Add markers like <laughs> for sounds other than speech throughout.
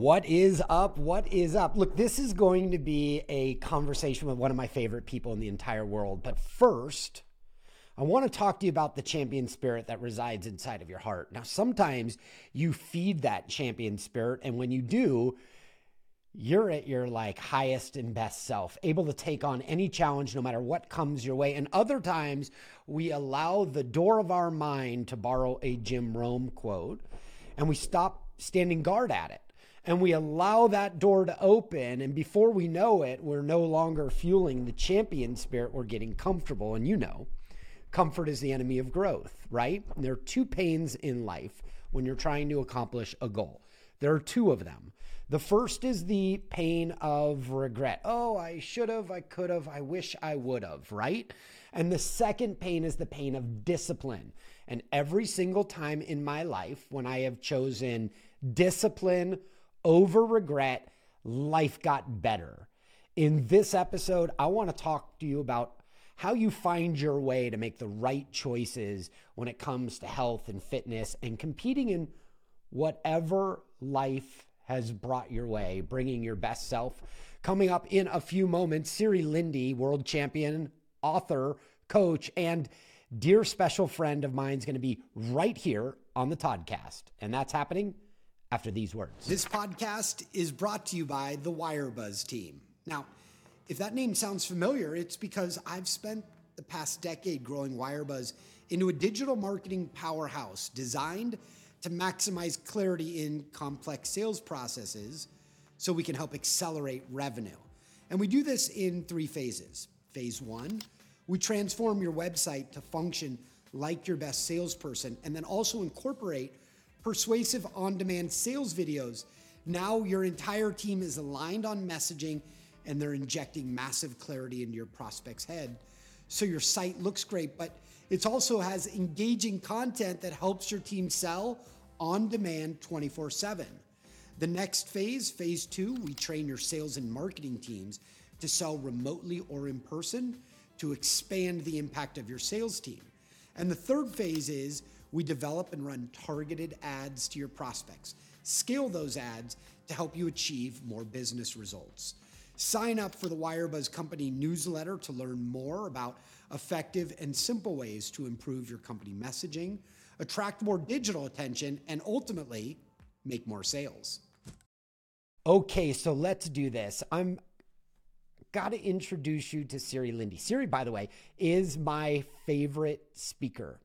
What is up? What is up? Look, this is going to be a conversation with one of my favorite people in the entire world. But first, I want to talk to you about the champion spirit that resides inside of your heart. Now, sometimes you feed that champion spirit, and when you do, you're at your like highest and best self, able to take on any challenge no matter what comes your way. And other times we allow the door of our mind to borrow a Jim Rohn quote and we stop standing guard at it. And we allow that door to open. And before we know it, we're no longer fueling the champion spirit. We're getting comfortable. And you know, comfort is the enemy of growth, right? And there are two pains in life when you're trying to accomplish a goal. There are two of them. The first is the pain of regret. Oh, I should have, I could have, I wish I would have, right? And the second pain is the pain of discipline. And every single time in my life when I have chosen discipline over regret, life got better. In this episode, I want to talk to you about how you find your way to make the right choices when it comes to health and fitness and competing in whatever life has brought your way, bringing your best self. Coming up in a few moments, Siri Lindley, world champion, author, coach, and dear special friend of mine is going to be right here on the Toddcast. And that's happening after these words. This podcast is brought to you by the Wirebuzz team. Now, if that name sounds familiar, it's because I've spent the past decade growing Wirebuzz into a digital marketing powerhouse designed to maximize clarity in complex sales processes so we can help accelerate revenue. And we do this in three phases. Phase one, we transform your website to function like your best salesperson and then also incorporate persuasive on demand sales videos. Now your entire team is aligned on messaging and they're injecting massive clarity into your prospect's head. So your site looks great, but it also has engaging content that helps your team sell on demand 24 7. The next phase, phase two, we train your sales and marketing teams to sell remotely or in person to expand the impact of your sales team. And the third phase is we develop and run targeted ads to your prospects. Scale those ads to help you achieve more business results. Sign up for the Wirebuzz Company newsletter to learn more about effective and simple ways to improve your company messaging, attract more digital attention, and ultimately make more sales. Okay, so let's do this. I'm got to introduce you to Siri Lindley. Siri, by the way, is my favorite speaker.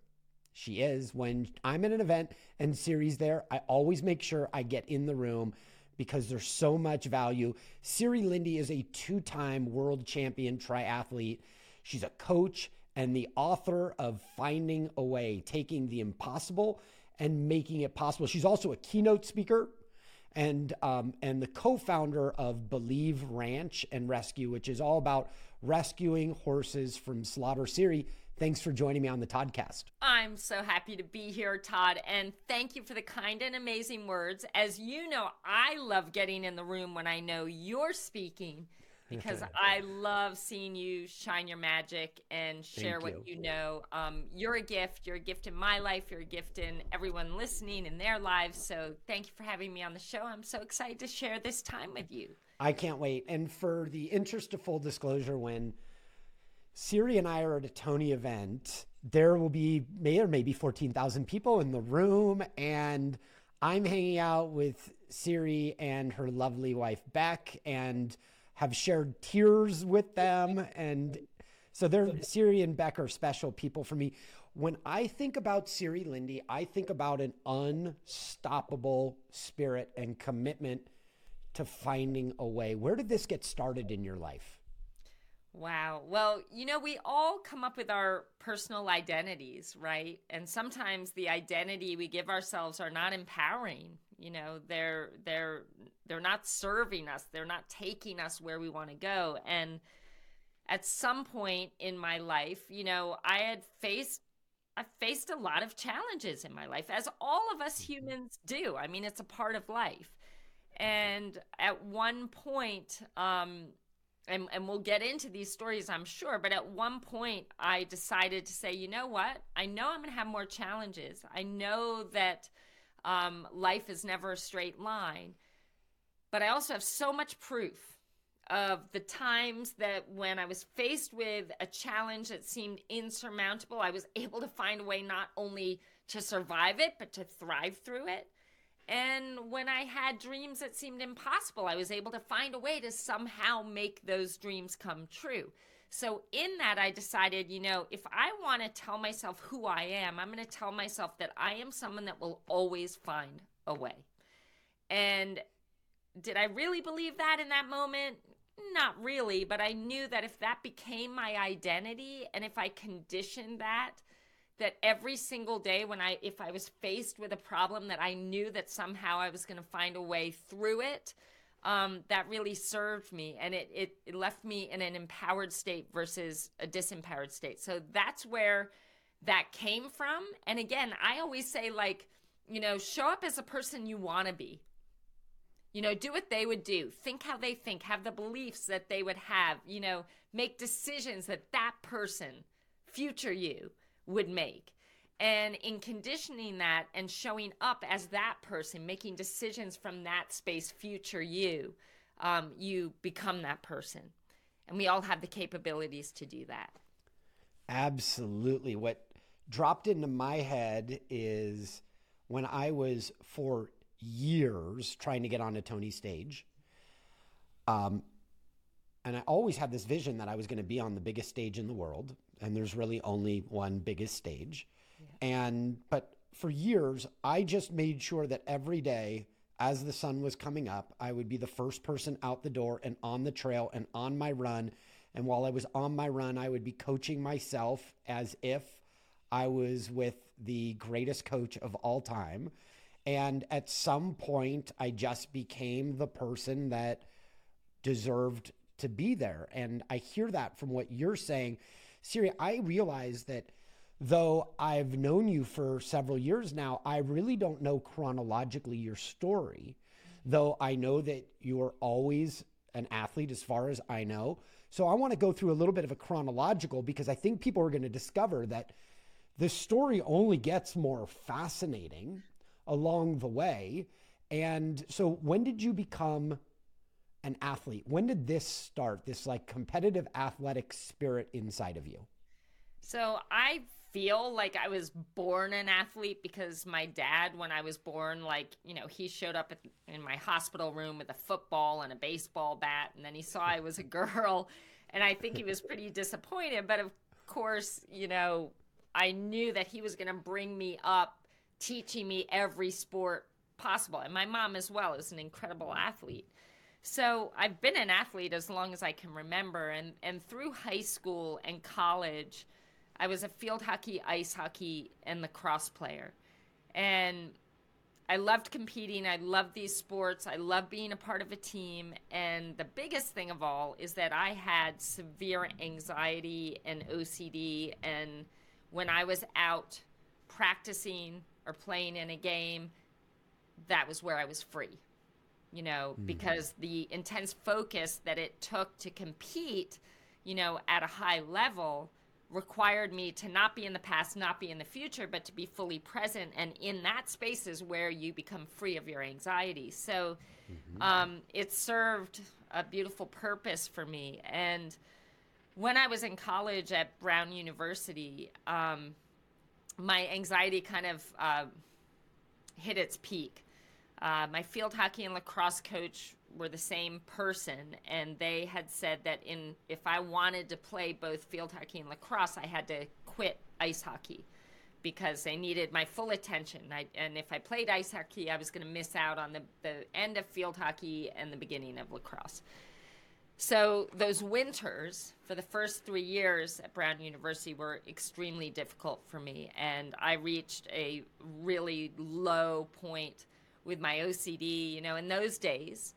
She is. When I'm at an event and Siri's there, I always make sure I get in the room because there's so much value. Siri Lindley is a two time world champion triathlete. She's a coach and the author of Finding a Way, taking the impossible and making it possible. She's also a keynote speaker and um, and the co-founder of Believe Ranch and Rescue, which is all about rescuing horses from slaughter. Siri, thanks for joining me on the Toddcast. I'm so happy to be here, Todd, and thank you for the kind and amazing words. As you know, I love getting in the room when I know you're speaking <laughs> because I love seeing you shine your magic and share what you. you know. Um, you're a gift. You're a gift in my life. You're a gift in everyone listening in their lives. So thank you for having me on the show. I'm so excited to share this time with you. I can't wait. And for the interest of full disclosure, when Siri and I are at a Tony event, there will be may or maybe 14,000 people in the room. And I'm hanging out with Siri and her lovely wife, Beck. And have shared tears with them. <laughs> And so they're Siri and Beck are special people for me. When I think about Siri Lindley, I think about an unstoppable spirit and commitment to finding a way. Where did this get started in your life? Wow. Well, you know, we all come up with our personal identities, right? And sometimes the identity we give ourselves are not empowering. You know, they're they're they're not serving us. They're not taking us where we want to go. And at some point in my life, you know, I had faced I faced a lot of challenges in my life as all of us mm-hmm. humans do. I mean, it's a part of life. And at one point, um, and, and we'll get into these stories, I'm sure. But at one point, I decided to say, you know what? I know I'm going to have more challenges. I know that um, life is never a straight line. but I also have so much proof of the times that when I was faced with a challenge that seemed insurmountable, I was able to find a way not only to survive it, but to thrive through it. And when I had dreams that seemed impossible, I was able to find a way to somehow make those dreams come true. So, in that, I decided, you know, if I want to tell myself who I am, I'm going to tell myself that I am someone that will always find a way. And did I really believe that in that moment? Not really, but I knew that if that became my identity and if I conditioned that, that every single day when I if I was faced with a problem that I knew that somehow I was going to find a way through it, um, that really served me and it, it, it left me in an empowered state versus a disempowered state. So that's where that came from. And again, I always say like, you know, show up as a person you want to be. You know, do what they would do. Think how they think. Have the beliefs that they would have. You know, make decisions that that person, future you, would make. And in conditioning that and showing up as that person, making decisions from that space, future you, um, you become that person. And we all have the capabilities to do that. Absolutely. What dropped into my head is when I was for years trying to get on a Tony stage. Um, and I always had this vision that I was going to be on the biggest stage in the world, and there's really only one biggest stage. Yeah. And but for years, I just made sure that every day as the sun was coming up, I would be the first person out the door and on the trail and on my run. And while I was on my run, I would be coaching myself as if I was with the greatest coach of all time. And at some point, I just became the person that deserved to be there. And I hear that from what you're saying. Siri, I realize that though I've known you for several years now, I really don't know chronologically your story, though I know that you're always an athlete as far as I know. So I want to go through a little bit of a chronological because I think people are going to discover that the story only gets more fascinating along the way. And so, when did you become an athlete? When did this start, this like competitive athletic spirit inside of you? So, I feel like I was born an athlete because my dad, when I was born, like, you know, he showed up in my hospital room with a football and a baseball bat, and then he saw I was a girl. And I think he was <laughs> pretty disappointed. But of course, you know, I knew that he was going to bring me up teaching me every sport possible. And my mom, as well, is an incredible athlete. So I've been an athlete as long as I can remember. And, and through high school and college, I was a field hockey, ice hockey, and lacrosse player. And I loved competing. I loved these sports. I loved being a part of a team. And the biggest thing of all is that I had severe anxiety and OCD. And when I was out practicing or playing in a game, that was where I was free. You know, mm-hmm. because the intense focus that it took to compete, you know, at a high level required me to not be in the past, not be in the future, but to be fully present. And in that space is where you become free of your anxiety. So mm-hmm. um, it served a beautiful purpose for me. And when I was in college at Brown University, um, my anxiety kind of uh, hit its peak. Uh, my field hockey and lacrosse coach were the same person, and they had said that in if I wanted to play both field hockey and lacrosse, I had to quit ice hockey because they needed my full attention. I, and if I played ice hockey, I was going to miss out on the, the end of field hockey and the beginning of lacrosse. So those winters for the first three years at Brown University were extremely difficult for me, and I reached a really low point with my OCD. You know, in those days,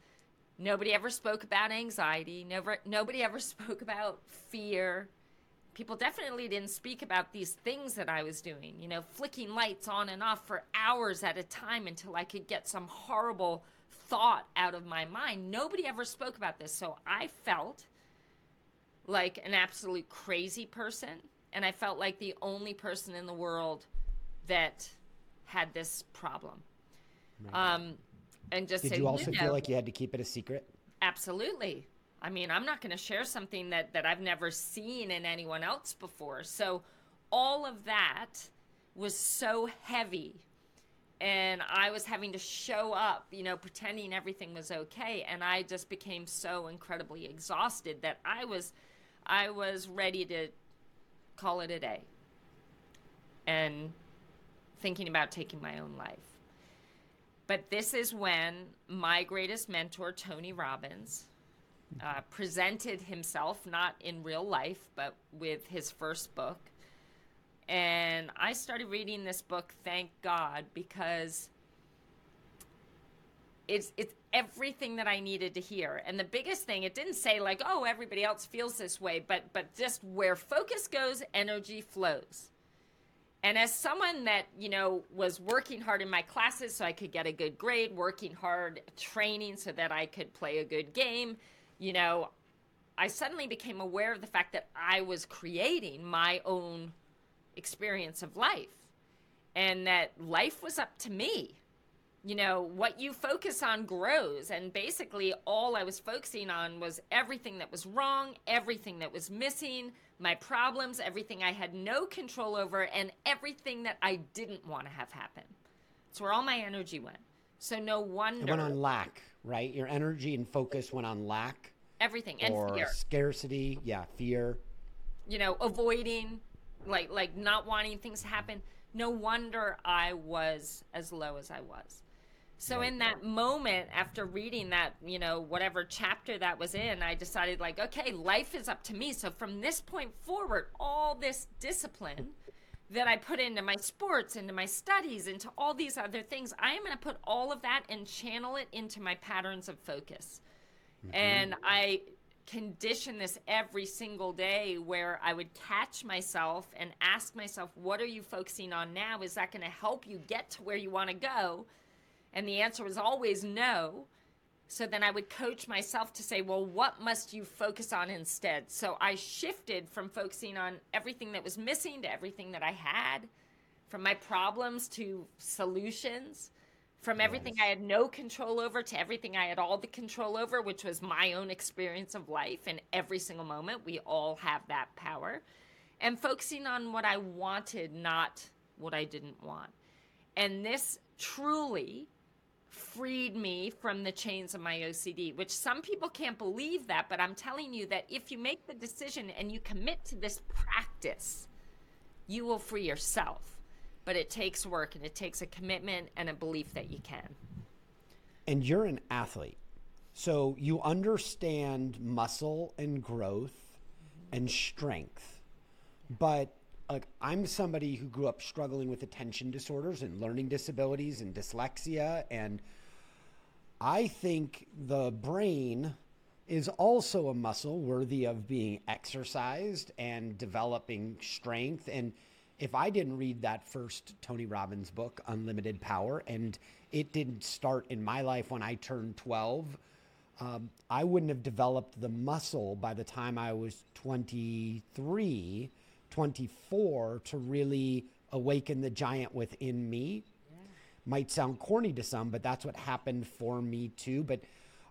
nobody ever spoke about anxiety. Never, nobody ever <laughs> spoke about fear. People definitely didn't speak about these things that I was doing. You know, flicking lights on and off for hours at a time until I could get some horrible thought out of my mind. Nobody ever spoke about this. So I felt like an absolute crazy person. And I felt like the only person in the world that had this problem. Um, and just Did say, you also know, feel like you had to keep it a secret? Absolutely. I mean, I'm not going to share something that that I've never seen in anyone else before. So all of that was so heavy and I was having to show up, you know, pretending everything was okay and I just became so incredibly exhausted that I was I was ready to call it a day and thinking about taking my own life. But this is when my greatest mentor, Tony Robbins, uh, presented himself, not in real life, but with his first book. And I started reading this book, thank God, because it's it's everything that I needed to hear. And the biggest thing, it didn't say like, oh, everybody else feels this way, but but just where focus goes, energy flows. And as someone that, you know, was working hard in my classes so I could get a good grade, working hard training so that I could play a good game, you know, I suddenly became aware of the fact that I was creating my own experience of life and that life was up to me. You know, what you focus on grows. And basically, all I was focusing on was everything that was wrong, everything that was missing, my problems, everything I had no control over, and everything that I didn't want to have happen. It's where all my energy went. So, no wonder. It went on lack, right? Your energy and focus went on lack. Everything. And or fear. scarcity. Yeah, fear. You know, avoiding, like, like not wanting things to happen. No wonder I was as low as I was. So in that moment after reading that, you know, whatever chapter that was in, I decided like, okay, life is up to me. So from this point forward, all this discipline that I put into my sports, into my studies, into all these other things, I am going to put all of that and channel it into my patterns of focus. Mm-hmm. And I condition this every single day where I would catch myself and ask myself, what are you focusing on now? Is that going to help you get to where you want to go? And the answer was always no. So then I would coach myself to say, well, what must you focus on instead? So I shifted from focusing on everything that was missing to everything that I had, from my problems to solutions, from everything I had no control over to everything I had all the control over, which was my own experience of life. And every single moment, we all have that power. And focusing on what I wanted, not what I didn't want. And this truly freed me from the chains of my OCD, which some people can't believe that, but I'm telling you that if you make the decision and you commit to this practice, you will free yourself. But it takes work and it takes a commitment and a belief that you can. And you're an athlete. So you understand muscle and growth and strength. But like I'm somebody who grew up struggling with attention disorders and learning disabilities and dyslexia and I think the brain is also a muscle worthy of being exercised and developing strength. And if I didn't read that first Tony Robbins book Unlimited Power and it didn't start in my life when I turned 12 um, I wouldn't have developed the muscle by the time I was 23 24 to really awaken the giant within me. Might sound corny to some, but that's what happened for me too. But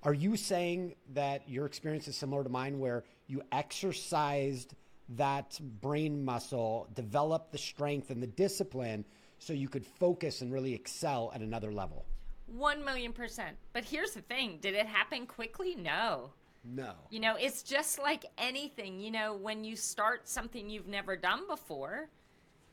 are you saying that your experience is similar to mine where you exercised that brain muscle, developed the strength and the discipline so you could focus and really excel at another level? One million percent. But here's the thing did it happen quickly? No. No. You know, it's just like anything. You know, when you start something you've never done before,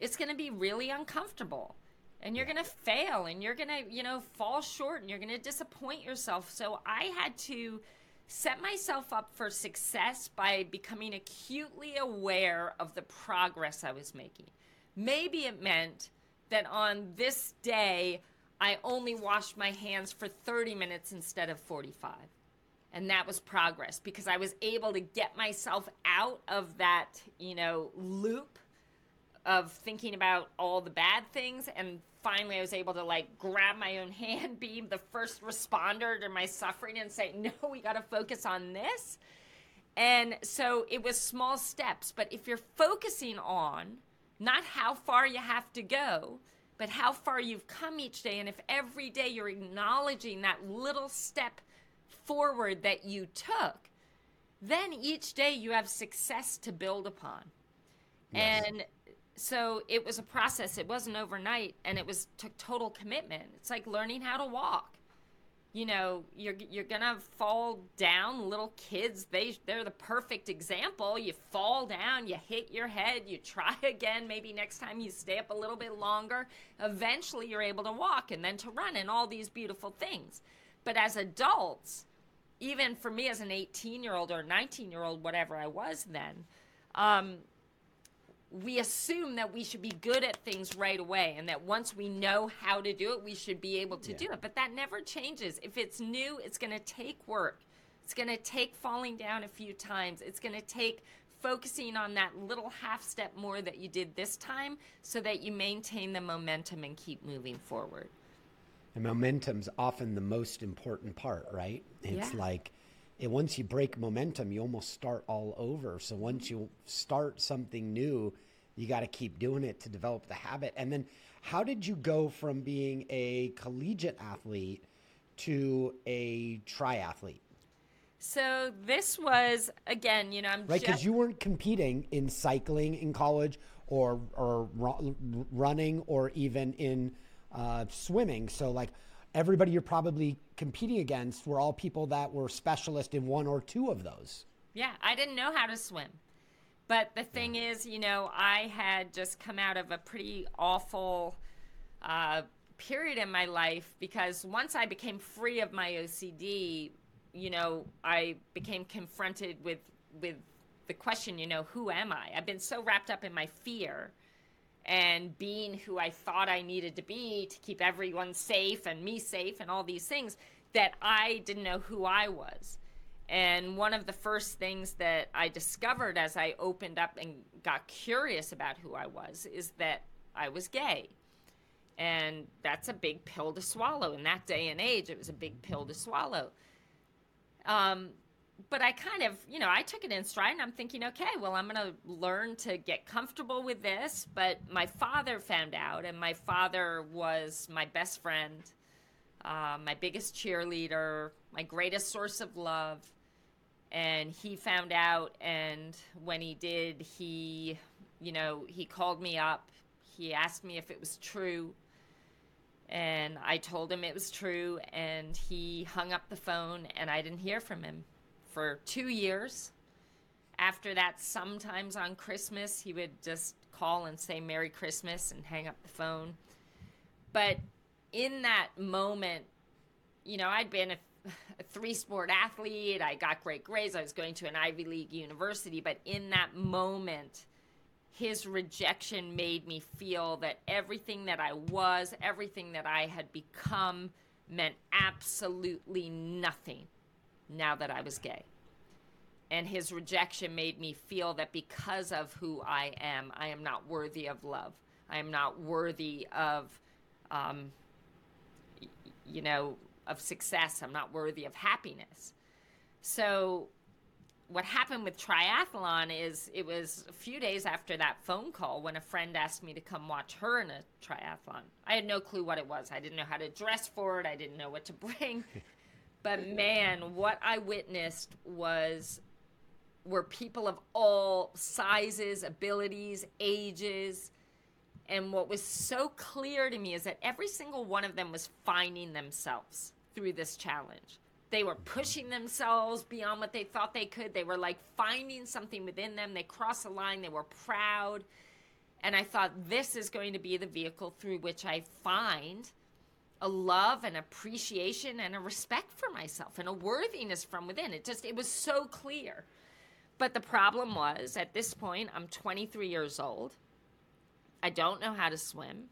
it's going to be really uncomfortable. And you're going to fail and you're going to, you know, fall short and you're going to disappoint yourself. So I had to set myself up for success by becoming acutely aware of the progress I was making. Maybe it meant that on this day, I only washed my hands for 30 minutes instead of 45 and that was progress because I was able to get myself out of that, you know, loop of thinking about all the bad things and finally I was able to like grab my own hand, <laughs> be the first responder to my suffering and say, "No, we got to focus on this." And so it was small steps, but if you're focusing on not how far you have to go, but how far you've come each day. And if every day you're acknowledging that little step forward that you took, then each day you have success to build upon. Yes. And so it was a process. It wasn't overnight and it was took total commitment. It's like learning how to walk you know you're you're gonna fall down little kids they they're the perfect example you fall down you hit your head you try <laughs> again maybe next time you stay up a little bit longer eventually you're able to walk and then to run and all these beautiful things but as adults even for me as an 18 year old or 19 year old whatever i was then um, we assume that we should be good at things right away and that once we know how to do it, we should be able to yeah. do it. But that never changes. If it's new, it's going to take work. It's going to take falling down a few times. It's going to take focusing on that little half step more that you did this time so that you maintain the momentum and keep moving forward. And momentum's often the most important part, right? It's yeah. like and once you break momentum, you almost start all over. So once you start something new, you got to keep doing it to develop the habit. And then, how did you go from being a collegiate athlete to a triathlete? So this was again, you know, I'm right because just... you weren't competing in cycling in college or or running or even in uh, swimming. So like everybody you're probably competing against were all people that were specialist in one or two of those. Yeah, I didn't know how to swim. But the thing yeah. is, you know, I had just come out of a pretty awful uh, period in my life because once I became free of my OCD, you know, I became confronted with with the question, you know, who am I? I've been so wrapped up in my fear and being who I thought I needed to be to keep everyone safe and me safe and all these things that I didn't know who I was. And one of the first things that I discovered as I opened up and got curious about who I was is that I was gay. And that's a big pill to swallow. In that day and age, it was a big pill to swallow. Um, but I kind of, you know, I took it in stride and I'm thinking, okay, well, I'm going to learn to get comfortable with this. But my father found out, and my father was my best friend, uh, my biggest cheerleader, my greatest source of love. And he found out, and when he did, he, you know, he called me up. He asked me if it was true. And I told him it was true, and he hung up the phone, and I didn't hear from him for two years. After that, sometimes on Christmas, he would just call and say Merry Christmas and hang up the phone. But in that moment, you know, I'd been a, a three sport athlete, I got great grades, I was going to an Ivy League university, but in that moment, his rejection made me feel that everything that I was, everything that I had become, meant absolutely nothing now that I was gay. And his rejection made me feel that because of who I am, I am not worthy of love. I am not worthy of, um, you know, of success. I'm not worthy of happiness. So, what happened with triathlon is it was a few days after that phone call when a friend asked me to come watch her in a triathlon. I had no clue what it was. I didn't know how to dress for it. I didn't know what to bring. <laughs> But man, what I witnessed was were people of all sizes, abilities, ages. And what was so clear to me is that every single one of them was finding themselves through this challenge. They were pushing themselves beyond what they thought they could. They were like finding something within them. They crossed a line. They were proud. And I thought, this is going to be the vehicle through which I find a love and appreciation and a respect for myself and a worthiness from within. It just it was so clear. But the problem was at this point I'm 23 years old. I don't know how to swim.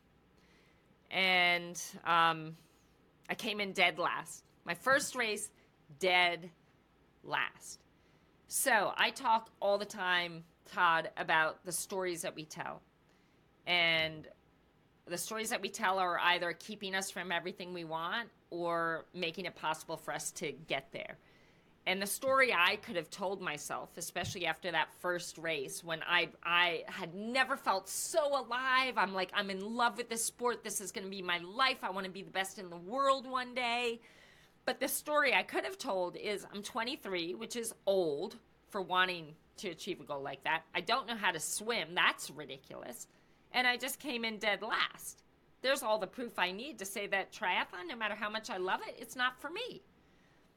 And um, I came in dead last. My first race, dead last. So I talk all the time, Todd, about the stories that we tell. And the stories that we tell are either keeping us from everything we want or making it possible for us to get there. And the story I could have told myself, especially after that first race, when I I had never felt so alive. I'm like, I'm in love with this sport. This is going to be my life. I want to be the best in the world one day. But the story I could have told is I'm 23, which is old for wanting to achieve a goal like that. I don't know how to swim. That's ridiculous. And I just came in dead last. There's all the proof I need to say that triathlon, no matter how much I love it, it's not for me.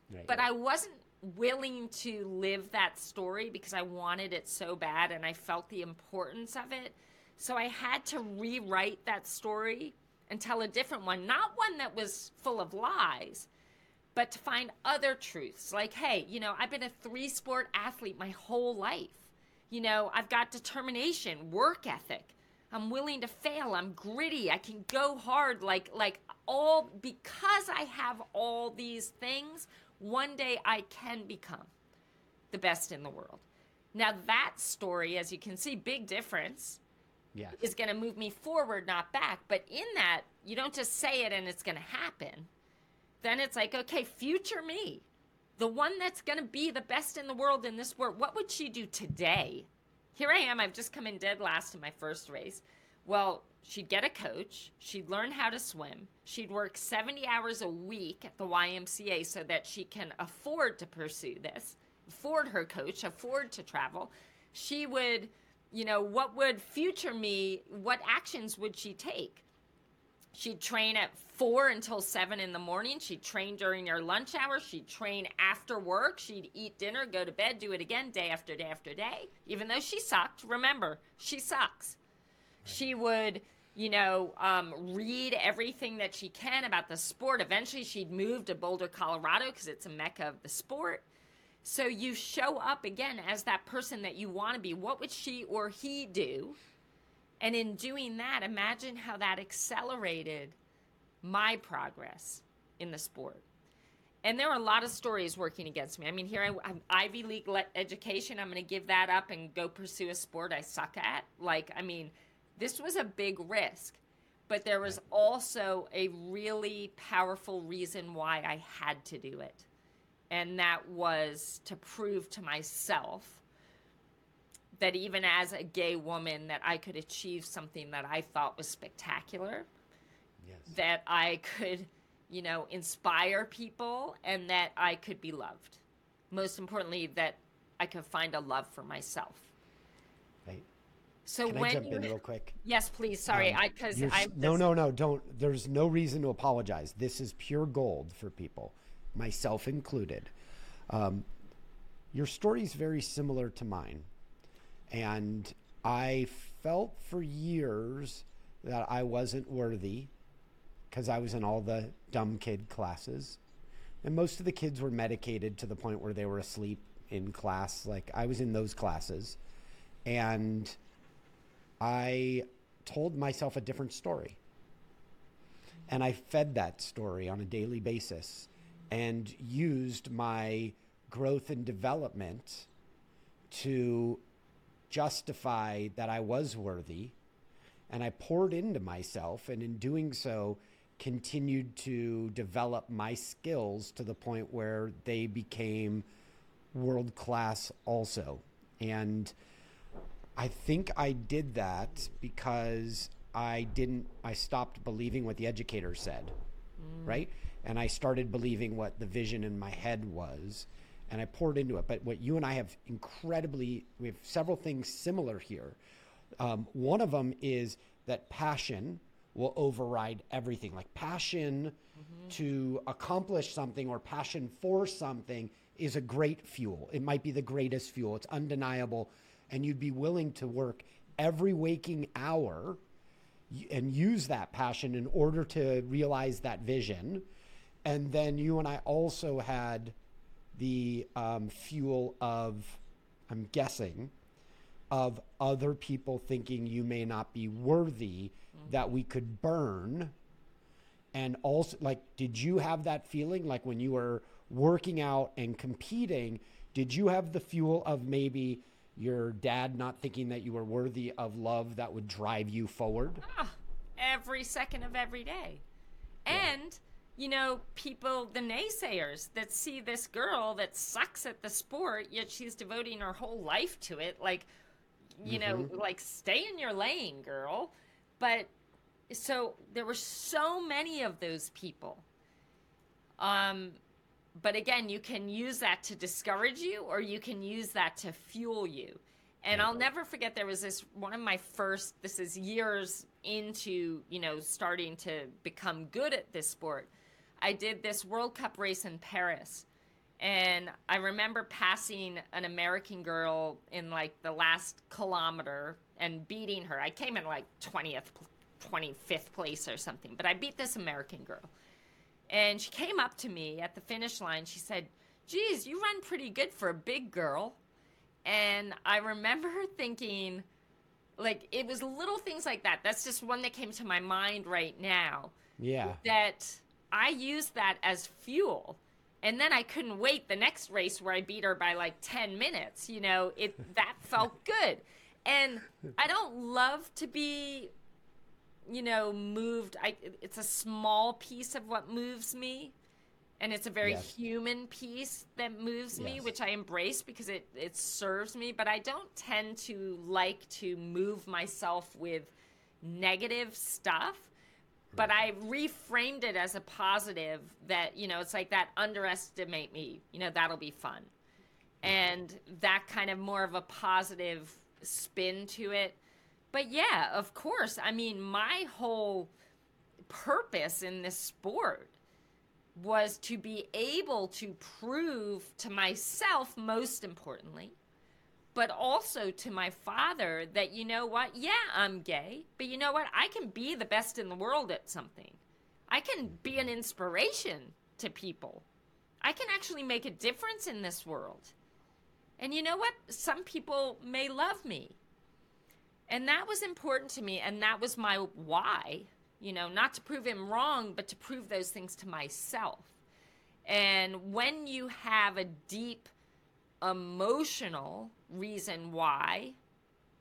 Right. But I wasn't willing to live that story because I wanted it so bad and I felt the importance of it. So I had to rewrite that story and tell a different one, not one that was full of lies, but to find other truths. Like, hey, you know, I've been a three sport athlete my whole life. You know, I've got determination, work ethic. I'm willing to fail. I'm gritty. I can go hard like like all because I have all these things one day I can become the best in the world. Now, that story, as you can see, big difference. Yeah. Is going to move me forward, not back. But in that, you don't just say it and it's going to happen. Then it's like, okay, future me, the one that's going to be the best in the world in this world, what would she do today? Here I am. I've just come in dead last in my first race. Well, she'd get a coach, she'd learn how to swim, she'd work 70 hours a week at the YMCA so that she can afford to pursue this, afford her coach, afford to travel. She would, you know, what would future me, what actions would she take? She'd train at four until seven in the morning. She'd train during her lunch hour. She'd train after work. She'd eat dinner, go to bed, do it again day after day after day. Even though she sucked, remember, she sucks. She would, you know, um, read everything that she can about the sport. Eventually, she'd move to Boulder, Colorado, because it's a mecca of the sport. So you show up again as that person that you want to be. What would she or he do? And in doing that, imagine how that accelerated my progress in the sport. And there were a lot of stories working against me. I mean, here I have Ivy League education. I'm going to give that up and go pursue a sport I suck at. Like, I mean, this was a big risk, but there was also a really powerful reason why I had to do it. And that was to prove to myself that even as a gay woman that I could achieve something that I thought was spectacular. Yes. That I could, you know, inspire people and that I could be loved. Most importantly that I could find a love for myself. So Can when I jump you, in real quick? Yes, please. Sorry, um, I because I no no no don't. There's no reason to apologize. This is pure gold for people, myself included. Um, your story is very similar to mine, and I felt for years that I wasn't worthy because I was in all the dumb kid classes, and most of the kids were medicated to the point where they were asleep in class. Like I was in those classes, and I told myself a different story. And I fed that story on a daily basis and used my growth and development to justify that I was worthy. And I poured into myself, and in doing so, continued to develop my skills to the point where they became world class also. And I think I did that because I didn't, I stopped believing what the educator said, mm. right? And I started believing what the vision in my head was and I poured into it. But what you and I have incredibly, we have several things similar here. Um, one of them is that passion will override everything. Like passion mm-hmm. to accomplish something or passion for something is a great fuel. It might be the greatest fuel. It's undeniable and you'd be willing to work every waking hour and use that passion in order to realize that vision. And then you and I also had the um, fuel of, I'm guessing, of other people thinking you may not be worthy mm-hmm. that we could burn. And also, like, did you have that feeling like when you were working out and competing? Did you have the fuel of maybe your dad not thinking that you were worthy of love that would drive you forward? Ah, every second of every day. Yeah. You know, people, the naysayers that see this girl that sucks at the sport, yet she's devoting her whole life to it. Like, you mm-hmm. know, like stay in your lane, girl. But so there were so many of those people. Um, but again, you can use that to discourage you or you can use that to fuel you. And I'll never forget there was this one of my first this is years into, you know, starting to become good at this sport. I did this World Cup race in Paris. And I remember passing an American girl in like the last kilometer and beating her. I came in like 20th 25th place or something, but I beat this American girl. And she came up to me at the finish line. She said, Geez, you run pretty good for a big girl. And I remember thinking, like, it was little things like that. That's just one that came to my mind right now. Yeah. That I used that as fuel. And then I couldn't wait the next race where I beat her by like 10 minutes. You know, it that <laughs> felt good. And I don't love to be you know, moved. I it's a small piece of what moves me, and it's a very yes. human piece that moves me, which I embrace because it it serves me. But I don't tend to like to move myself with negative stuff. But I reframed it as a positive that, you know, it's like that underestimate me, you know, that'll be fun. And that kind of more of a positive spin to it but yeah, of course. I mean, my whole purpose in this sport was to be able to prove to myself, most importantly, but also to my father that, you know what? Yeah, I'm gay, but you know what? I can be the best in the world at something. I can be an inspiration to people. I can actually make a difference in this world. And you know what? Some people may love me. And that was important to me. And that was my why, you know, not to prove him wrong, but to prove those things to myself. And when you have a deep emotional reason why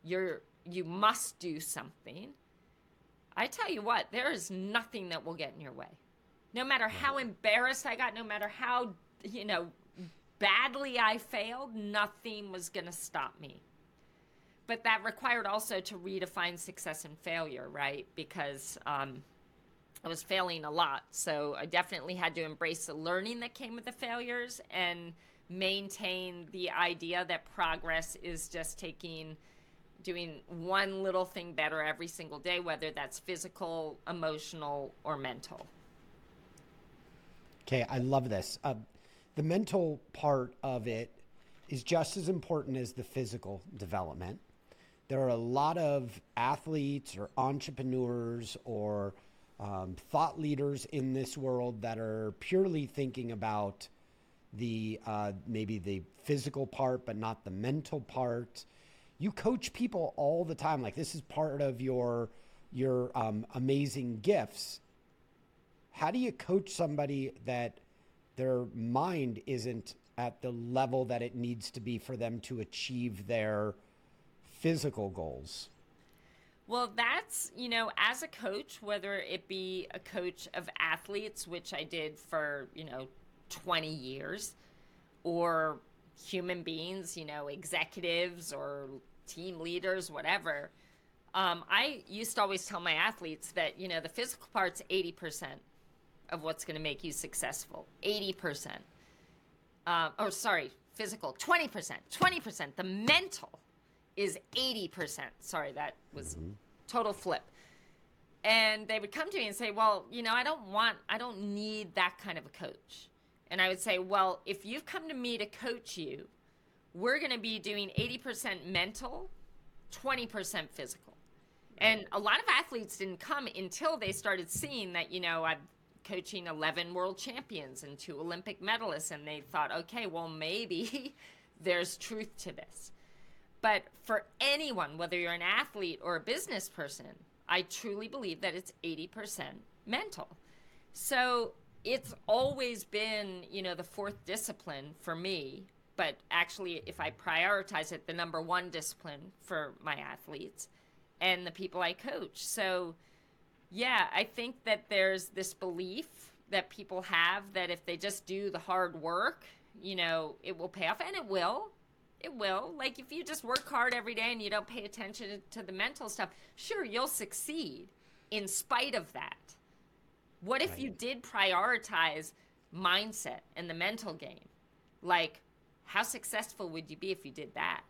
you're you must do something, I tell you what, there is nothing that will get in your way. No matter how embarrassed I got, no matter how, you know, badly I failed, nothing was going to stop me but that required also to redefine success and failure, right? Because um, I was failing a lot. So I definitely had to embrace the learning that came with the failures and maintain the idea that progress is just taking doing one little thing better every single day, whether that's physical, emotional, or mental. Okay, I love this. Uh, the mental part of it is just as important as the physical development there are a lot of athletes or entrepreneurs or um, thought leaders in this world that are purely thinking about the uh, maybe the physical part, but not the mental part. You coach people all the time. Like this is part of your your um, amazing gifts. How do you coach somebody that their mind isn't at the level that it needs to be for them to achieve their physical goals? Well, that's, you know, as a coach, whether it be a coach of athletes, which I did for, you know, 20 years, or human beings, you know, executives or team leaders, whatever. Um, I used to always tell my athletes that, you know, the physical part's 80% of what's going to make you successful. 80%. Uh, or sorry, physical, 20%. 20%. The mental is 80%. Sorry, that was mm-hmm. total flip. And they would come to me and say, "Well, you know, I don't want I don't need that kind of a coach." And I would say, "Well, if you've come to me to coach you, we're going to be doing 80% mental, 20% physical." And a lot of athletes didn't come until they started seeing that, you know, I'm coaching 11 world champions and two Olympic medalists and they thought, "Okay, well maybe <laughs> there's truth to this." But for anyone, whether you're an athlete or a business person, I truly believe that it's 80% mental. So it's always been, you know, the fourth discipline for me. But actually, if I prioritize it, the number one discipline for my athletes and the people I coach. So, yeah, I think that there's this belief that people have that if they just do the hard work, you know, it will pay off and it will. It will. Like if you just work hard every day and you don't pay attention to the mental stuff, sure, you'll succeed in spite of that. What if right. you did prioritize mindset and the mental game? Like, how successful would you be if you did that?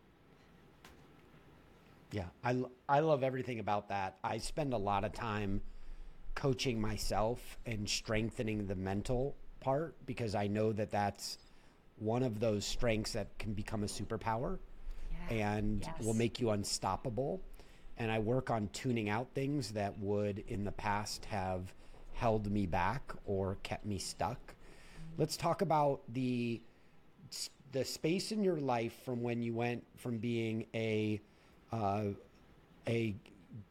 Yeah, I, I love everything about that. I spend a lot of time coaching myself and strengthening the mental part because I know that that's one of those strengths that can become a superpower yeah. and yes. will make you unstoppable. And I work on tuning out things that would in the past have held me back or kept me stuck. Let's talk about the the space in your life from when you went from being a uh, a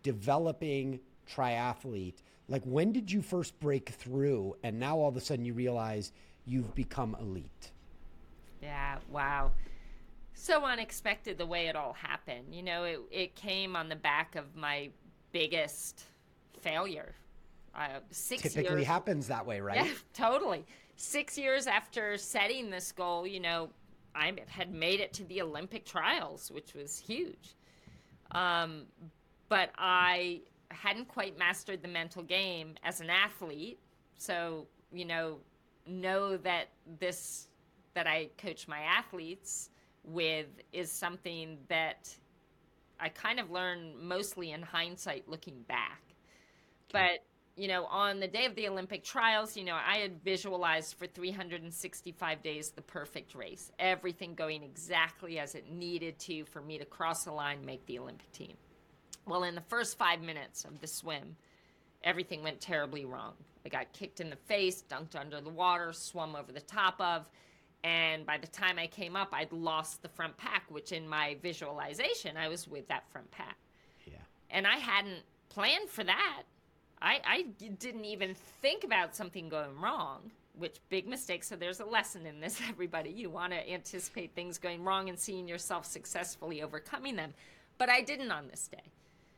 developing triathlete. Like when did you first break through, and now all of a sudden you realize you've become elite? Yeah. Wow. So unexpected the way it all happened. You know, it it came on the back of my biggest failure uh, six typically years, happens that way, right? Yeah, <laughs> totally. Six years after setting this goal, you know, I had made it to the Olympic trials, which was huge. Um, but I hadn't quite mastered the mental game as an athlete. So, you know, know that this that I coach my athletes with is something that I kind of learned mostly in hindsight looking back. But you know, on the day of the Olympic trials, you know, I had visualized for 365 days the perfect race, everything going exactly as it needed to for me to cross the line, make the Olympic team. Well, in the first five minutes of the swim, everything went terribly wrong. I got kicked in the face, dunked under the water, swum over the top of, and by the time I came up, I'd lost the front pack, which in my visualization, I was with that front pack. Yeah. And I hadn't planned for that I, I didn't even think about something going wrong, which big mistake. So there's a lesson in this, <laughs> everybody. You want to anticipate things going wrong and seeing yourself successfully overcoming them. But I didn't on this day.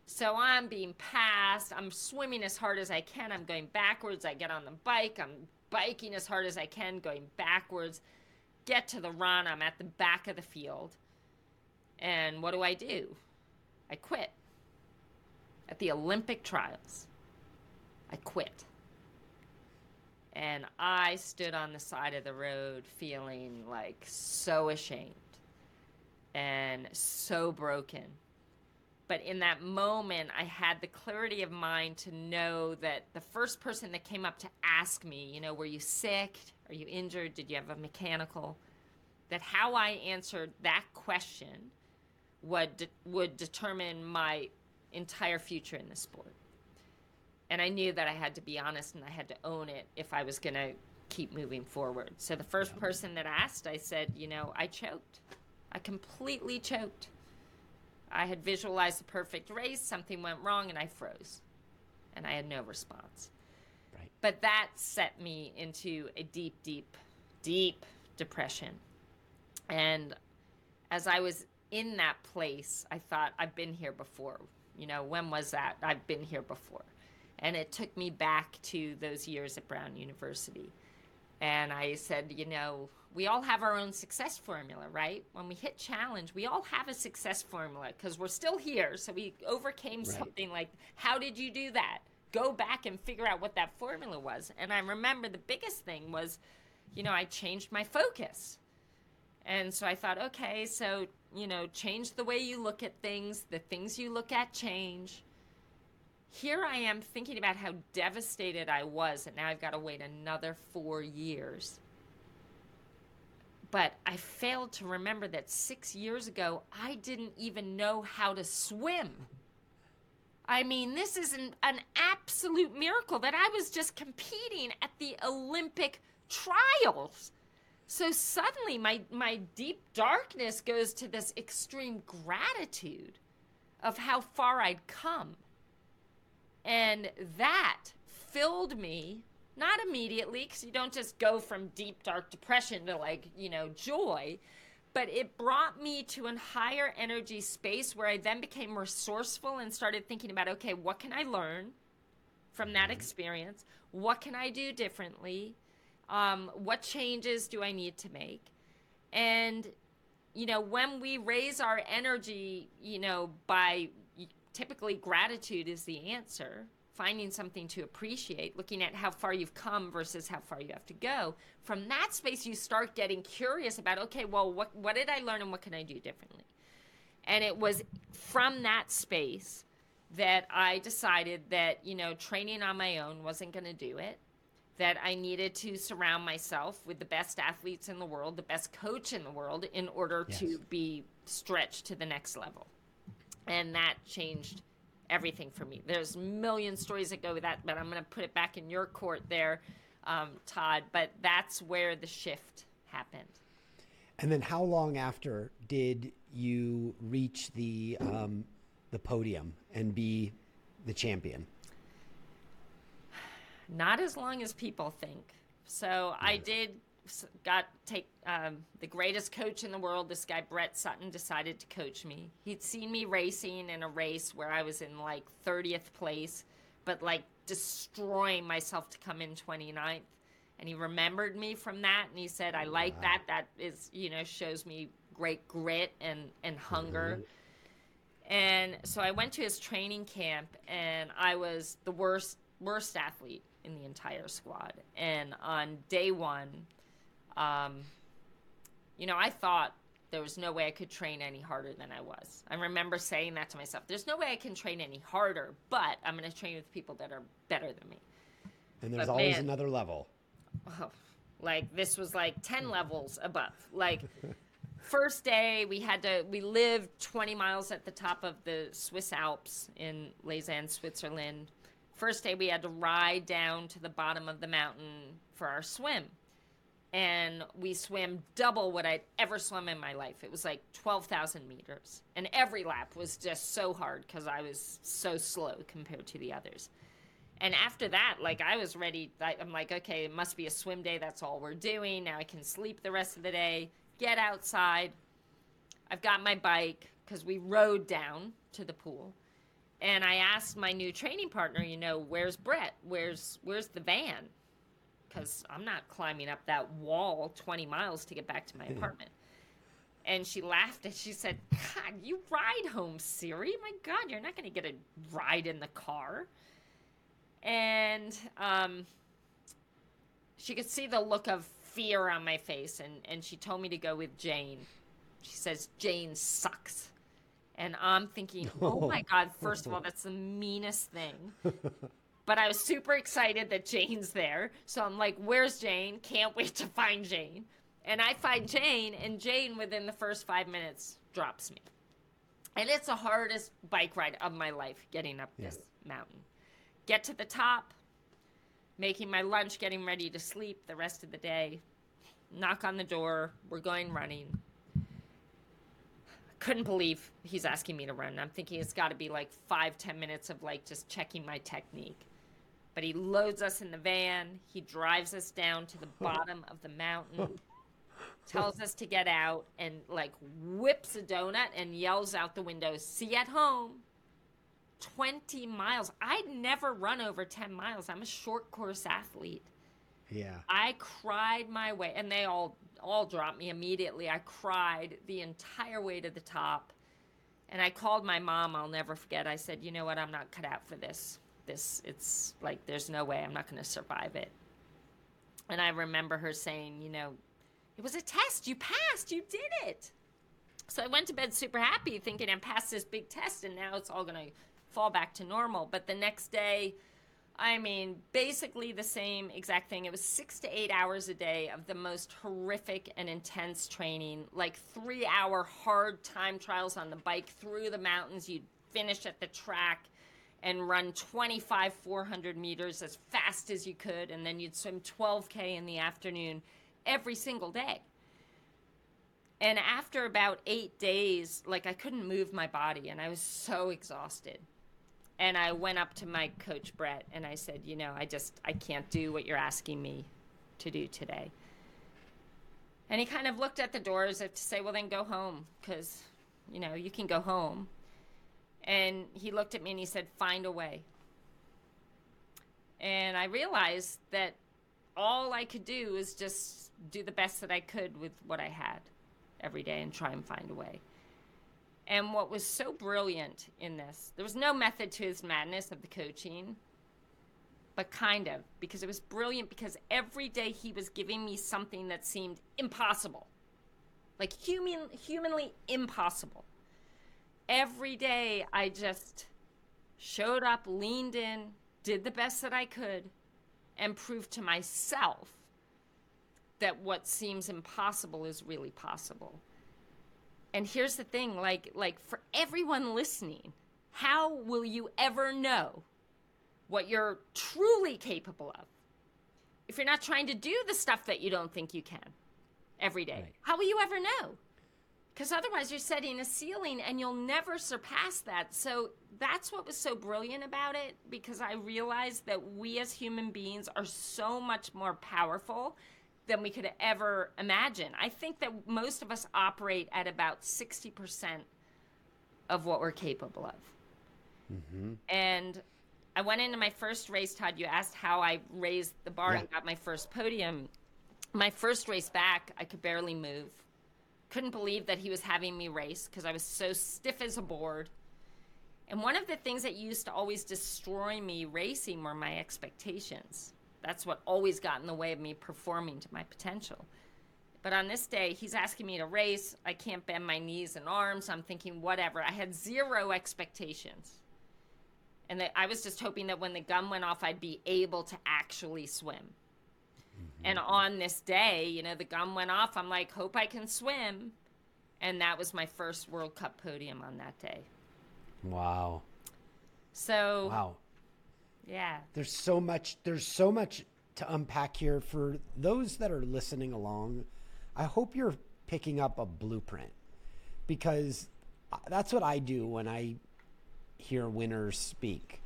So I'm being passed. I'm swimming as hard as I can. I'm going backwards. I get on the bike. I'm biking as hard as I can, going backwards. Get to the run. I'm at the back of the field. And what do I do? I quit at the Olympic trials. I quit. And I stood on the side of the road feeling like so ashamed and so broken. But in that moment, I had the clarity of mind to know that the first person that came up to ask me, you know, were you sick? Are you injured? Did you have a mechanical? That how I answered that question would, de- would determine my entire future in the sport and I knew that I had to be honest and I had to own it if I was going to keep moving forward. So the first person that asked, I said, you know, I choked. I completely choked. I had visualized the perfect race, something went wrong, and I froze. And I had no response. Right. But that set me into a deep, deep, deep depression. And as I was in that place, I thought, I've been here before. You know, when was that? I've been here before. And it took me back to those years at Brown University. And I said, you know, we all have our own success formula, right? When we hit challenge, we all have a success formula because we're still here. So we overcame right. something like, how did you do that? Go back and figure out what that formula was. And I remember the biggest thing was, you know, I changed my focus. And so I thought, okay, so, you know, change the way you look at things, the things you look at change here I am thinking about how devastated I was, and now I've got to wait another four years. But I failed to remember that six years ago, I didn't even know how to swim. I mean, this is an, an absolute miracle that I was just competing at the Olympic trials. So suddenly, my, my deep darkness goes to this extreme gratitude of how far I'd come. And that filled me, not immediately, because you don't just go from deep, dark depression to like, you know, joy, but it brought me to a higher energy space where I then became resourceful and started thinking about, okay, what can I learn from that experience. What can I do differently? Um, what changes do I need to make? And, you know, when we raise our energy, you know, by typically gratitude is the answer, finding something to appreciate, looking at how far you've come versus how far you have to go. From that space, you start getting curious about, okay, well, what, what did I learn and what can I do differently? And it was from that space that I decided that, you know, training on my own wasn't going to do it, that I needed to surround myself with the best athletes in the world, the best coach in the world in order yes. to be stretched to the next level. And that changed everything for me. There's a million stories that go with that, but I'm going to put it back in your court there, um, Todd. But that's where the shift happened. And then, how long after did you reach the um, the podium and be the champion? Not as long as people think. So I did got take um, the greatest coach in the world. This guy Brett Sutton decided to coach me. He'd seen me racing in a race where I was in like 30th place, but like destroying myself to come in 29th. And he remembered me from that, and he said, "I like wow. that. That is, you know, shows me great grit and and hunger." Mm-hmm. And so I went to his training camp, and I was the worst worst athlete in the entire squad. And on day one, um, you know, I thought there was no way I could train any harder than I was. I remember saying that to myself. There's no way I can train any harder, but I'm going to train with people that are better than me. And there's but always man, another level. Oh, like this was like 10 levels above. Like first day we had to we lived 20 miles at the top of the Swiss Alps in Lausanne, Switzerland. First day we had to ride down to the bottom of the mountain for our swim and we swam double what I'd ever swum in my life. It was like 12,000 meters. And every lap was just so hard because I was so slow compared to the others. And after that, like I was ready. I'm like, okay, it must be a swim day. That's all we're doing. Now I can sleep the rest of the day, get outside. I've got my bike because we rode down to the pool. And I asked my new training partner, you know, where's Brett? Where's where's the van? Because I'm not climbing up that wall 20 miles to get back to my apartment. And she laughed and she said, God, you ride home, Siri. My God, you're not going to get a ride in the car. And um, she could see the look of fear on my face. And, and she told me to go with Jane. She says, Jane sucks. And I'm thinking, oh my <laughs> God, first of all, that's the meanest thing. <laughs> But I was super excited that Jane's there. So I'm like, where's Jane? Can't wait to find Jane. And I find Jane, and Jane, within the first five minutes, drops me. And it's the hardest bike ride of my life getting up this mountain. Get to the top, making my lunch, getting ready to sleep the rest of the day. Knock on the door. We're going running couldn't believe he's asking me to run. I'm thinking it's got to be like five, ten minutes of like just checking my technique. But he loads us in the van. He drives us down to the <laughs> bottom of the mountain, tells us to get out, and like whips a donut and yells out the window, "See you at home." 20 miles. I'd never run over 10 miles. I'm a short course athlete. Yeah. I cried my way and they all all dropped me immediately. I cried the entire way to the top. And I called my mom, I'll never forget. I said, "You know what? I'm not cut out for this this it's like there's no way i'm not going to survive it. And i remember her saying you know it was a test. You passed. You did it. So i went to bed super happy thinking i passed this big test and now it's all going to fall back to normal. But the next day i mean basically the same exact thing. It was six to eight hours a day of the most horrific and intense training like three hour hard time trials on the bike through the mountains. You'd finish at the track and run 25 400 meters as fast as you could and then you'd swim 12k in the afternoon every single day. And after about eight days like i couldn't move my body and i was so exhausted. And i went up to my coach brett and i said you know i just i can't do what you're asking me to do today. And he kind of looked at the door as if to say well then go home because you know you can go home and he looked at me and he said, Find a way. And I realized that all I could do is just do the best that I could with what I had every day and try and find a way. And what was so brilliant in this, there was no method to his madness of the coaching, but kind of, because it was brilliant because every day he was giving me something that seemed impossible. Like human humanly impossible. Every day I just showed up, leaned in, did the best that I could, and proved to myself that what seems impossible is really possible. And here's the thing, like like for everyone listening, how will you ever know what you're truly capable of if you're not trying to do the stuff that you don't think you can every day? Right. How will you ever know? Because otherwise, you're setting a ceiling and you'll never surpass that. So that's what was so brilliant about it because I realized that we as human beings are so much more powerful than we could ever imagine. I think that most of us operate at about 60% of what we're capable of. Mm-hmm. And I went into my first race, Todd. You asked how I raised the bar Yeah. and got my first podium. My first race back, I could barely move. Couldn't believe that he was having me race because I was so stiff as a board. And one of the things that used to always destroy me racing were my expectations. That's what always got in the way of me performing to my potential. But on this day, he's asking me to race. I can't bend my knees and arms. I'm thinking, whatever. I had zero expectations. And I was just hoping that when the gun went off, I'd be able to actually swim. And mm-hmm. on this day, you know, the gun went off. I'm like, hope I can swim. And that was my first World Cup podium on that day. Wow. So, Wow. yeah. There's so much there's so much to unpack here for those that are listening along. I hope you're picking up a blueprint because uh, that's what I do when I hear winners speak.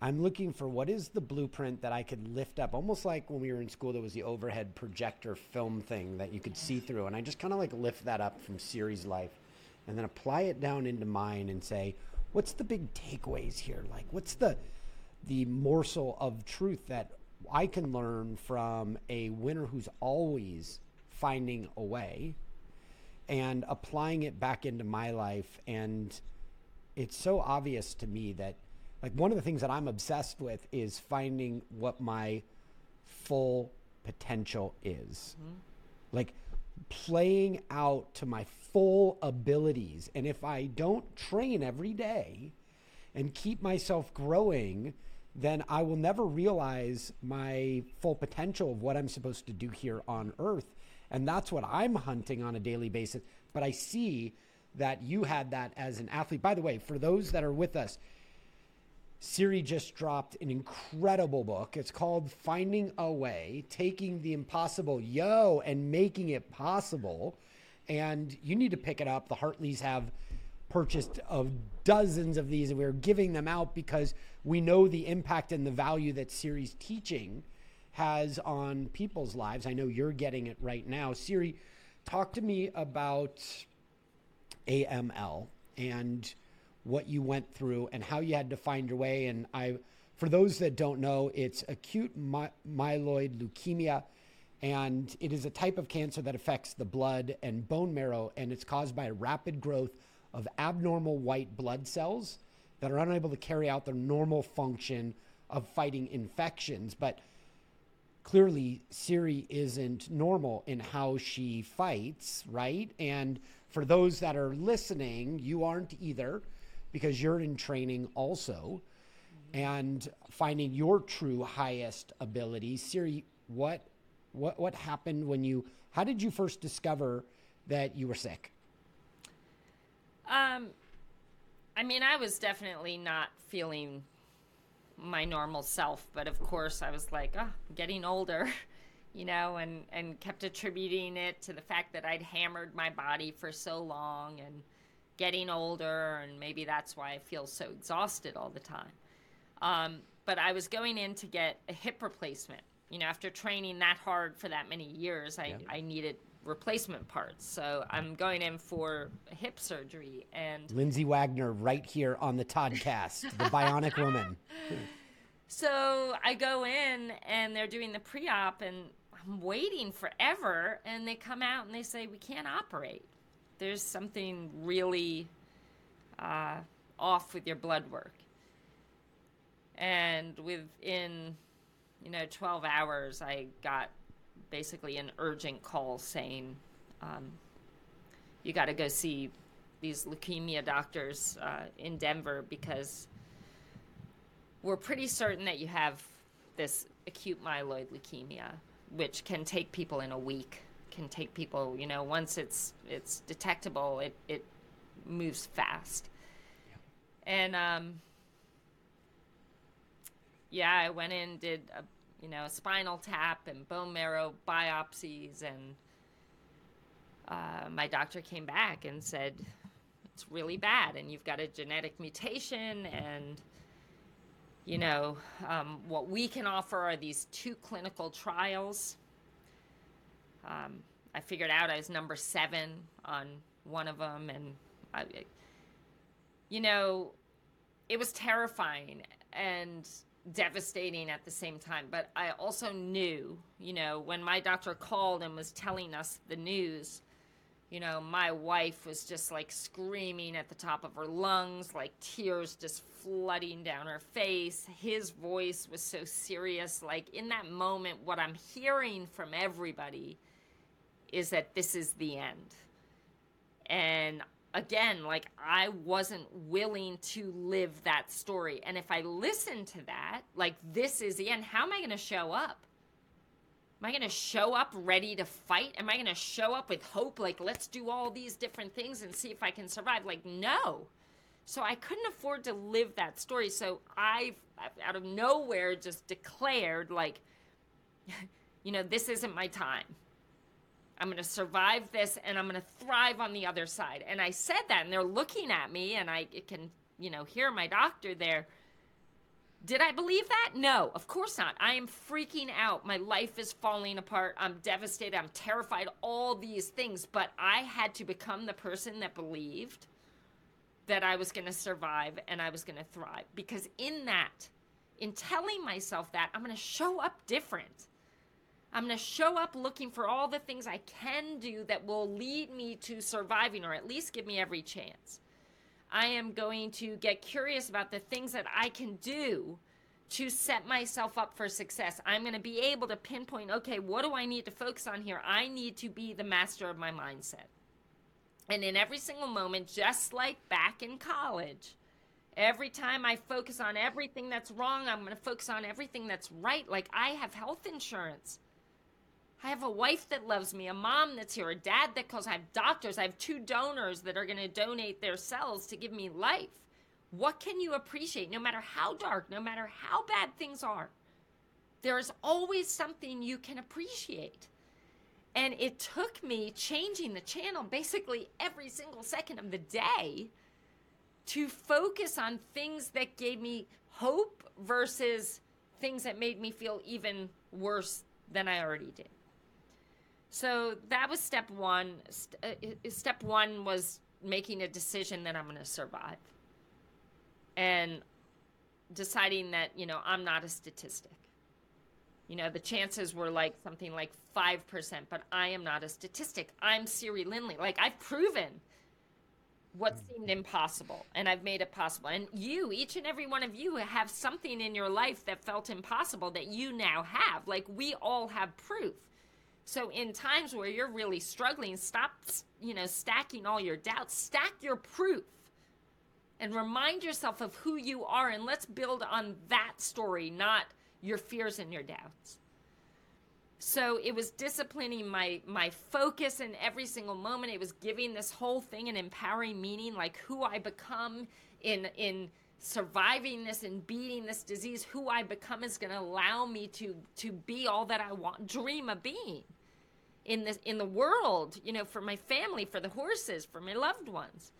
I'm looking for what is the blueprint that I could lift up, almost like when we were in school, there was the overhead projector film thing that you could see through. And I just kind of like lift that up from Siri's life and then apply it down into mine and say, what's the big takeaways here? Like, what's the, the morsel of truth that I can learn from a winner who's always finding a way and applying it back into my life. And it's so obvious to me that, like, one of the things that I'm obsessed with is finding what my full potential is. Mm-hmm. Like, playing out to my full abilities. And if I don't train every day and keep myself growing, then I will never realize my full potential of what I'm supposed to do here on earth. And that's what I'm hunting on a daily basis. But I see that you had that as an athlete. By the way, for those that are with us, Siri just dropped an incredible book. It's called Finding a Way, Taking the Impossible Yo and Making It Possible. And you need to pick it up. The Hartleys have purchased of dozens of these and we're giving them out because we know the impact and the value that Siri's teaching has on people's lives. I know you're getting it right now. Siri, talk to me about AML and what you went through and how you had to find your way. And I, for those that don't know, it's acute my, myeloid leukemia, and it is a type of cancer that affects the blood and bone marrow, and it's caused by a rapid growth of abnormal white blood cells that are unable to carry out their normal function of fighting infections. But clearly Siri isn't normal in how she fights, right? And for those that are listening, you aren't either because you're in training also and finding your true highest abilities. Siri, what what what happened when you how did you first discover that you were sick? Um, I mean, I was definitely not feeling my normal self, but of course, I was like, oh, I'm getting older, <laughs> you know, and and kept attributing it to the fact that I'd hammered my body for so long and getting older, and maybe that's why I feel so exhausted all the time. Um, but I was going in to get a hip replacement. You know, after training that hard for that many years, I, I needed replacement parts. So I'm going in for hip surgery, and Lindsay Wagner right here on the Toddcast, the <laughs> Bionic Woman. So I go in and they're doing the pre op, and I'm waiting forever. And they come out and they say, We can't operate. There's something really uh, off with your blood work. And within, you know, 12 hours, I got basically an urgent call saying, um, You got to go see these leukemia doctors uh, in Denver because we're pretty certain that you have this acute myeloid leukemia, which can take people in a week. Can take people, you know, once it's it's detectable, it it moves fast. Yeah. And um, yeah, I went in, did a you know a spinal tap and bone marrow biopsies, and uh, my doctor came back and said it's really bad, and you've got a genetic mutation, and you know, um, what we can offer are these two clinical trials. Um, I figured out I was number seven on one of them, and I, you know, it was terrifying and devastating at the same time. But I also knew, you know, when my doctor called and was telling us the news, you know, my wife was just like screaming at the top of her lungs, like tears just flooding down her face. His voice was so serious. Like in that moment, what I'm hearing from everybody is that this is the end. And again, like I wasn't willing to live that story. And if I listen to that, like this is the end, how am I going to show up? Am I going to show up ready to fight? Am I going to show up with hope? Like, let's do all these different things and see if I can survive? Like, no. So I couldn't afford to live that story. So I, out of nowhere, just declared, like, <laughs> you know, this isn't my time. I'm going to survive this and I'm going to thrive on the other side. And I said that, and they're looking at me, and I can, you know, hear my doctor there did I believe that? No, of course not. I am freaking out. My life is falling apart. I'm devastated. I'm terrified. All these things. But I had to become the person that believed that I was going to survive and I was going to thrive. Because in that, in telling myself that, I'm going to show up different. I'm going to show up looking for all the things I can do that will lead me to surviving or at least give me every chance. I am going to get curious about the things that I can do to set myself up for success. I'm going to be able to pinpoint okay, what do I need to focus on here? I need to be the master of my mindset. And in every single moment, just like back in college, every time I focus on everything that's wrong, I'm going to focus on everything that's right. Like I have health insurance. I have a wife that loves me, a mom that's here, a dad that calls. I have doctors. I have two donors that are going to donate their cells to give me life. What can you appreciate no matter how dark, no matter how bad things are? There is always something you can appreciate. And it took me changing the channel basically every single second of the day to focus on things that gave me hope versus things that made me feel even worse than I already did. So that was step one. Uh, step one was making a decision that I'm going to survive and deciding that, you know, I'm not a statistic. You know, the chances were like something like 5%, but I am not a statistic. I'm Siri Lindley. Like, I've proven what seemed impossible and I've made it possible. And you, each and every one of you, have something in your life that felt impossible that you now have. Like, we all have proof. So in times where you're really struggling, stop, you know, stacking all your doubts, stack your proof and remind yourself of who you are and let's build on that story, not your fears and your doubts. So it was disciplining my my focus in every single moment. It was giving this whole thing an empowering meaning, like who I become in in surviving this and beating this disease. Who I become is going to allow me to to be all that I want, dream of being in this in the world you know for my family for the horses for my loved ones.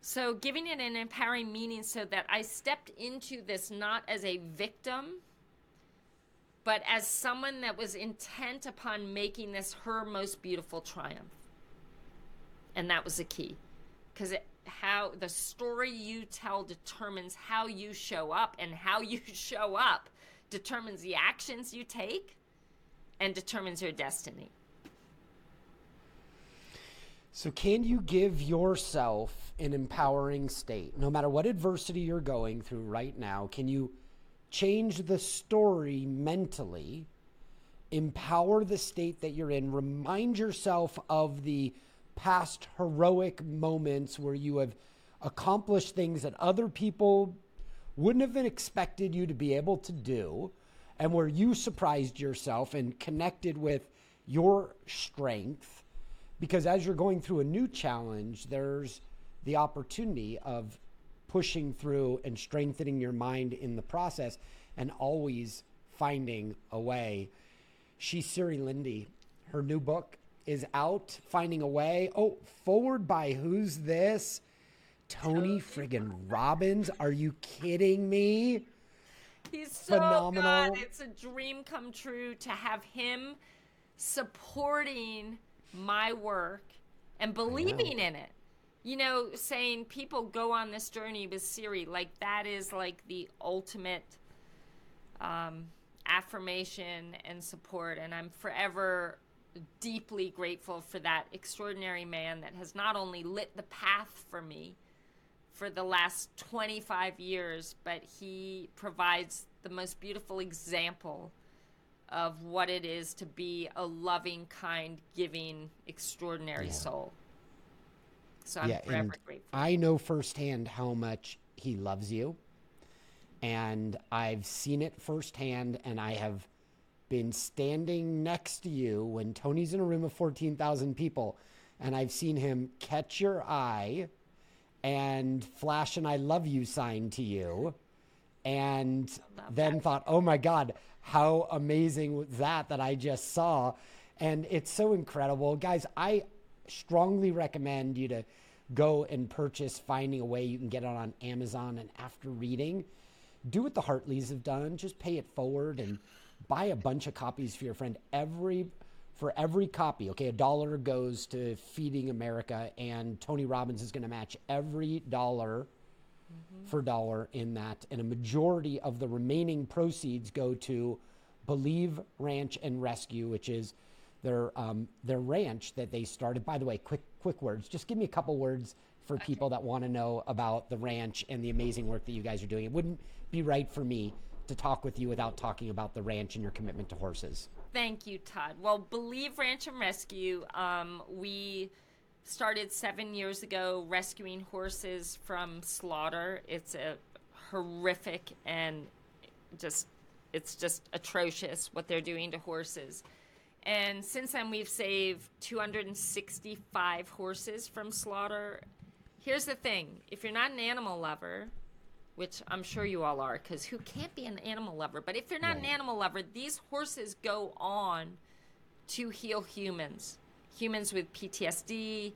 So giving it an empowering meaning so that i stepped into this not as a victim but as someone that was intent upon making this her most beautiful triumph. And that was the key. Because how the story you tell determines how you show up, and how you <laughs> show up determines the actions you take and determines your destiny. So, can you give yourself an empowering state? No matter what adversity you're going through right now, can you change the story mentally, empower the state that you're in, remind yourself of the past heroic moments where you have accomplished things that other people wouldn't have expected you to be able to do, and where you surprised yourself and connected with your strength because as you're going through a new challenge, there's the opportunity of pushing through and strengthening your mind in the process and always finding a way. She's Siri Lindley. Her new book is out, Finding a Way. Oh, forward by who's this? Tony friggin' Robbins. Are you kidding me? He's so Phenomenal. good. It's a dream come true to have him supporting my work and believing in it. You know, saying people go on this journey with Siri, like that is like the ultimate um, affirmation and support. And I'm forever deeply grateful for that extraordinary man that has not only lit the path for me for the last 25 years, but he provides the most beautiful example of what it is to be a loving, kind, giving, extraordinary yeah. soul. So I'm yeah, forever grateful. I know firsthand how much he loves you. And I've seen it firsthand, and I have been standing next to you when Tony's in a room of 14,000 people, and I've seen him catch your eye and flash and I love you sign to you, and then that. thought, oh my God, how amazing was that that I just saw. And it's so incredible. Guys, I strongly recommend you to go and purchase Finding a Way. You can get it on Amazon. And after reading, do what the Hartleys have done. Just pay it forward and buy a bunch of copies for your friend. Every for every copy, okay, a dollar goes to Feeding America, and Tony Robbins is going to match every dollar mm-hmm. for dollar in that, and a majority of the remaining proceeds go to Believe Ranch and Rescue, which is their um, their ranch that they started. By the way, quick quick words. Just give me a couple words for people that want to know about the ranch and the amazing work that you guys are doing. It wouldn't be right for me to talk with you without talking about the ranch and your commitment to horses. Thank you, Todd. Well, Believe Ranch and Rescue, um, we started seven years ago rescuing horses from slaughter. It's a horrific and just it's just atrocious what they're doing to horses. And since then, we've saved 265 horses from slaughter. Here's the thing if you're not an animal lover, which I'm sure you all are, because who can't be an animal lover? But if you're not right. an animal lover, these horses go on to heal humans humans with PTSD,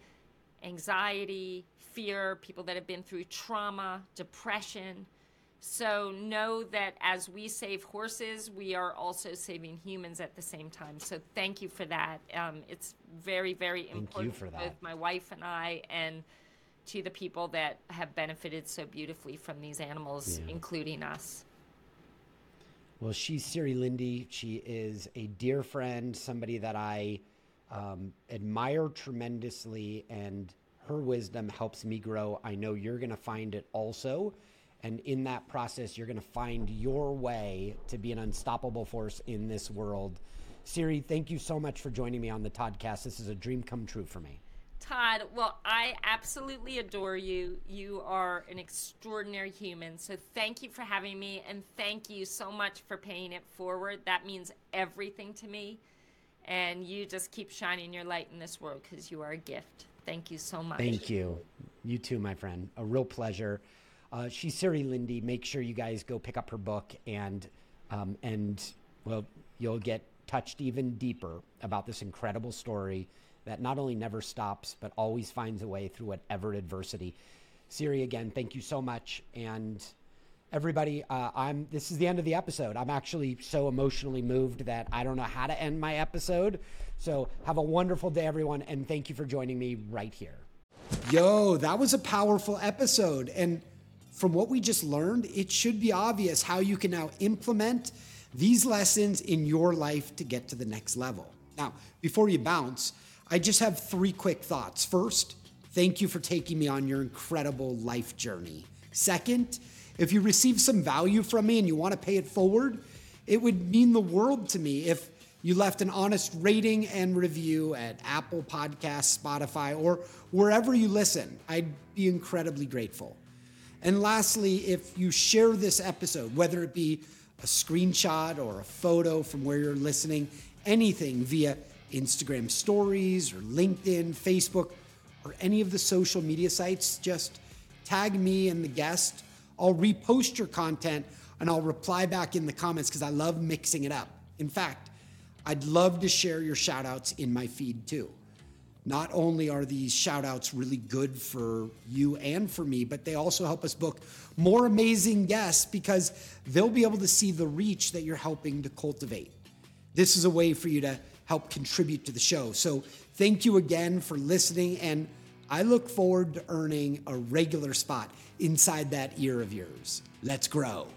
anxiety, fear, people that have been through trauma, depression. So know that as we save horses, we are also saving humans at the same time. So thank you for that. Um, it's very, very important. thank important for that. both my wife and I, and to the people that have benefited so beautifully from these animals, yeah. including us. Well, she's Siri Lindley. She is a dear friend, somebody that I um, admire tremendously, and her wisdom helps me grow. I know you're going to find it also. And in that process, you're going to find your way to be an unstoppable force in this world. Siri, thank you so much for joining me on the Toddcast. This is a dream come true for me. Todd, well, I absolutely adore you. You are an extraordinary human. So thank you for having me and thank you so much for paying it forward. That means everything to me and you just keep shining your light in this world because you are a gift. Thank you so much. Thank you. You too, my friend. A real pleasure. Uh, she's Siri Lindley. Make sure you guys go pick up her book and um, and well, you'll get touched even deeper about this incredible story that not only never stops but always finds a way through whatever adversity. Siri, again, thank you so much and everybody uh, i'm this is the end of the episode i'm actually so emotionally moved that i don't know how to end my episode so have a wonderful day everyone and thank you for joining me right here Yo, that was a powerful episode. And from what we just learned, it should be obvious how you can now implement these lessons in your life to get to the next level. Now, before you bounce, I just have three quick thoughts. First, thank you for taking me on your incredible life journey. Second, if you receive some value from me and you want to pay it forward, it would mean the world to me if you left an honest rating and review at Apple Podcasts, Spotify, or wherever you listen. I'd be incredibly grateful. And lastly, if you share this episode, whether it be a screenshot or a photo from where you're listening, anything via Instagram stories or LinkedIn, Facebook, or any of the social media sites, just tag me and the guest. I'll repost your content and I'll reply back in the comments because I love mixing it up. In fact, I'd love to share your shout outs in my feed too. Not only are these shout outs really good for you and for me, but they also help us book more amazing guests because they'll be able to see the reach that you're helping to cultivate. This is a way for you to help contribute to the show. So thank you again for listening, and I look forward to earning a regular spot inside that ear of yours. Let's grow.